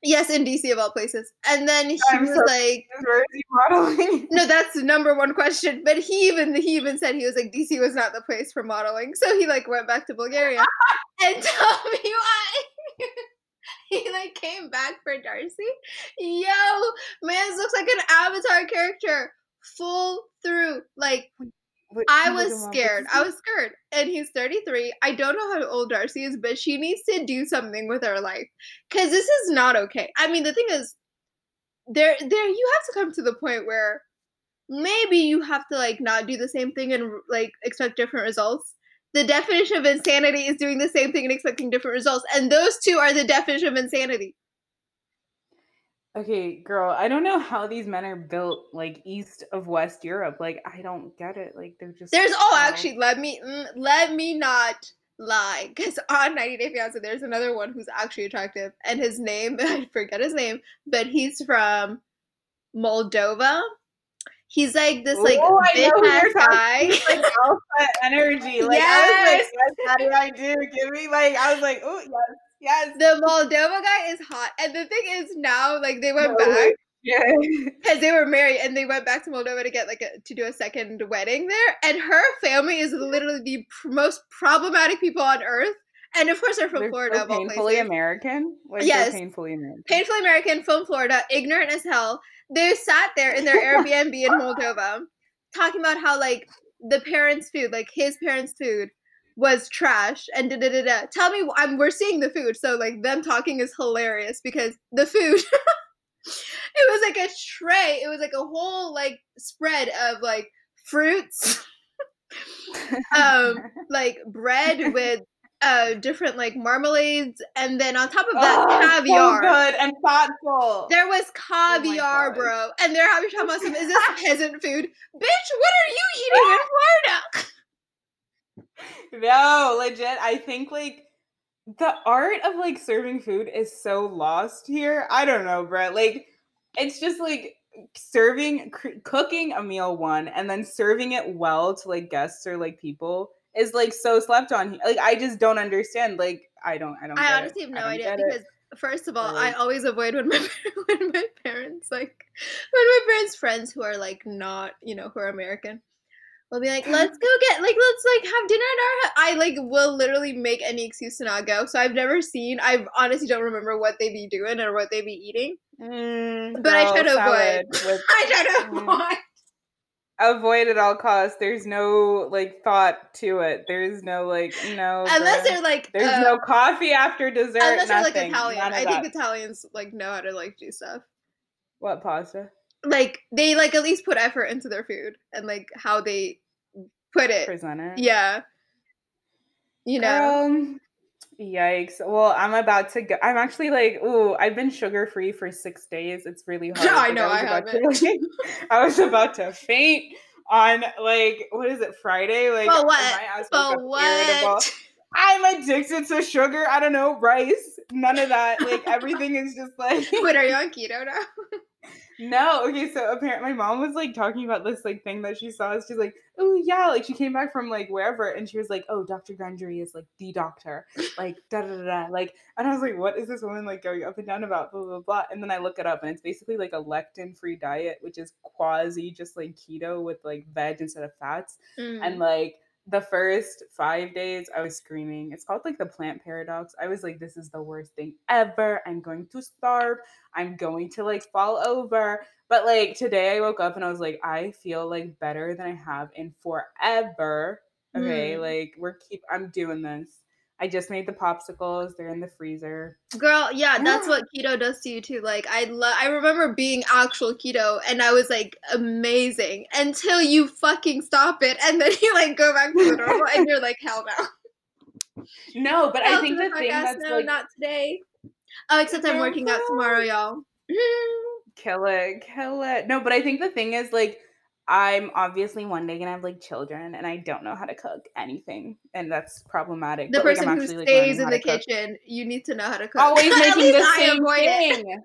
Yes, in DC of all places. And then he I'm was so like Where is he modeling? no, that's the number one question. But he even he even said he was like DC was not the place for modeling, so he like went back to Bulgaria and tell me why. Came back for Darcey. Yo, man, looks like an Avatar character, full through. Like What- I was scared. I was scared. And he's 33. I don't know how old Darcey is, but she needs to do something with her life. Cause this is not okay. I mean, the thing is, there there you have to come to the point where maybe you have to like not do the same thing and like expect different results. The definition of insanity is doing the same thing and expecting different results. And those two are the definition of insanity. Okay, girl, I don't know how these men are built like east of West Europe. Like, I don't get it. Like, they're just There's oh actually let me mm, let me not lie because on 90 Day Fiance, there's another one who's actually attractive, and his name I forget his name, but he's from Moldova. He's like this like bitch know ass guy. It's like alpha energy. Like I was like, yes, how do I do? Give me like I was like, oh yes, yes. the Moldova guy is hot, and the thing is now like they went No, back Yeah. because they were married and they went back to Moldova to get like a, to do a second wedding there, and her family is literally the pr- most problematic people on earth, and of course they're from They're Florida. so painfully. American. Like Yes. painfully American. painfully American from Florida, ignorant as hell. They sat there in their Airbnb in Moldova talking about how like the parents' food, like his parents' food, was trash and da da da da. Tell me, I'm we're seeing the food, so like them talking is hilarious because the food. it was like a tray. It was like a whole like spread of like fruits, um, like bread with uh different like marmalades, and then on top of that Oh, caviar. So good and thoughtful. There was caviar, God. bro. And they're having talking about some, is this peasant food? Bitch, what are you eating in Florida? No, legit. I think like the art of like serving food is so lost here. I don't know, bro. Like it's just like serving cooking a meal one and then serving it well to like guests or like people is like so slept on. here. Like I just don't understand. Like I don't I don't I honestly it. have no idea it. because first of all, I always avoid when my when my parents like when my parents' friends who are like not, you know, who are American will be like, let's go get like let's like have dinner at our house. I like will literally make any excuse to not go. So I've never seen I honestly don't remember what they be doing or what they be eating. Mm, But I try to avoid. with- I try to Mm. avoid. Avoid at all costs. There's no like thought to it. There's no like no. Unless they're like There's uh, no coffee after dessert. unless they're like. Italian. I think. Italians like know how to like do stuff. what pasta? Like they like at least put effort into their food and like how they put it. Present it. Yeah. You know. Um, yikes. Well, I'm about to go. I'm actually like, ooh, I've been sugar free for six days. It's really hard. Yeah, I know, was I about to, haven't. like, I was about to faint on like what is it Friday? Like But what? But irritable. what? I'm addicted to sugar. I don't know rice. None of that. Like everything is just like Wait, are you on keto now? no. Okay, so apparently my mom was like talking about this like thing that she saw. She's like, oh yeah, like she came back from like wherever, and she was like, oh, Dr. Gundry is like the doctor, like da da da da. Like, and I was like, what is this woman like going up and down about? Blah blah blah. And then I look it up, and it's basically like a lectin-free diet, which is quasi just like keto with like veg instead of fats Mm. and like the first five days i was screaming. It's called like the plant paradox. I was like this is the worst thing ever. I'm going to starve. I'm going to like fall over. But like today i woke up and i was like i feel like better than i have in forever. Okay Mm. like we're keep i'm doing this i just made the popsicles they're in the freezer Girl, yeah, that's what keto does to you too. Like I love I remember being actual keto and I was like amazing until you fucking stop it and then you like go back to the normal and you're like hell no. no but Hell i think the the thing that's no, like not today. Oh, except I'm working out tomorrow, y'all. Kill it, kill it. No, but I think the thing is like I'm obviously one day gonna have like children and I don't know how to cook anything. And that's problematic. The but, like, person I'm who actually, stays learning in the to cook. kitchen, you need to know how to cook. Always making the same thing.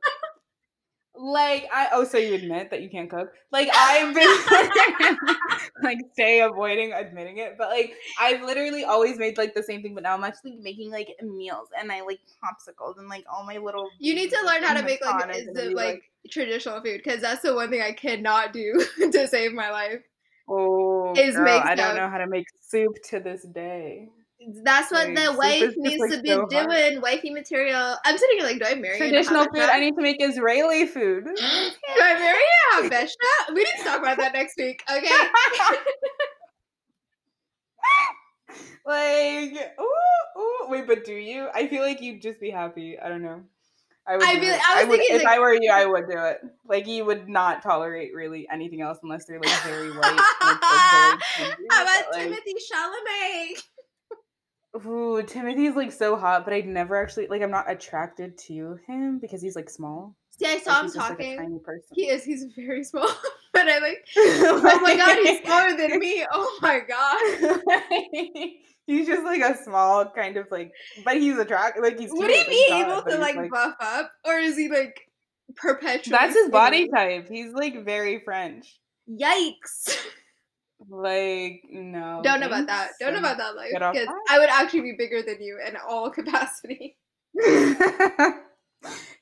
Like I oh so you admit that you can't cook? Like I've been like stay avoiding admitting it, but like I've literally always made like the same thing, but now I'm actually making like meals and I like popsicles and like all my little You need to learn how to make like is it be, like traditional food because that's the one thing I cannot do to save my life. Oh, is girl, make I don't know how to make soup to this day. That's what Like, the wife needs like, to be so hard. doing. Wifey material. I'm sitting here like, do I marry you Traditional food. I need to make Israeli food. Do I marry have Beshta? We need to talk about that next week, okay? like, ooh, ooh. Wait, but do you? I feel like you'd just be happy. I don't know. I would. I feel-. I was would, thinking, if like- I were you, I would do it. Like you would not tolerate really anything else unless they're like very white. and it's, like, very How about Timothée Chalamet? Ooh, Timothée's like so hot, but I'd never actually like. I'm not attracted to him because he's like small. See, I Like, saw him he's just, like, a talking. tiny person. he is. He's very small. but I like, oh my god, he's smaller than me. Oh my god. he's just like a small kind of like, but he's attractive. Like he's. Would he be like, able to he's, like, buff up, or is he like perpetually? That's his body type. He's like very French. Yikes! Like no. Don't know about that. Don't know about that life because. I would actually be bigger than you in all capacity.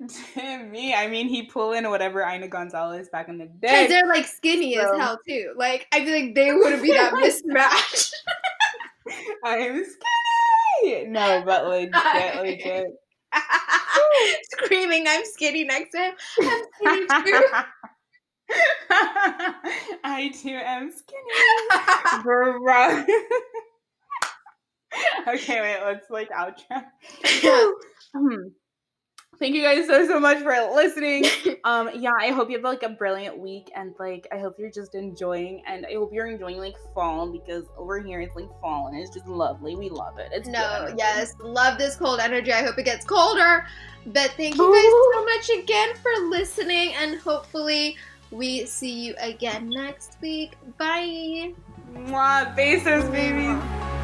to me, I mean, he pull in whatever Eiza Gonzalez back in the day. Because they're like skinny So- as hell too. Like I feel like they wouldn't be that mismatched. I'm skinny. No, but legit, legit. Screaming, I'm skinny next to him. I'm skinny too. I too am skinny. Bro. okay, wait, let's like outro. Hmm. Thank you guys so so much for listening. Um, yeah, I hope you have like a brilliant week and like I hope you're just enjoying and I hope you're enjoying like fall because over here it's like fall and it's just lovely. We love it. It's no, yes, love this cold energy. I hope it gets colder. But thank you guys so much again for listening, and hopefully we see you again next week. Bye. Mwah, besos, babies.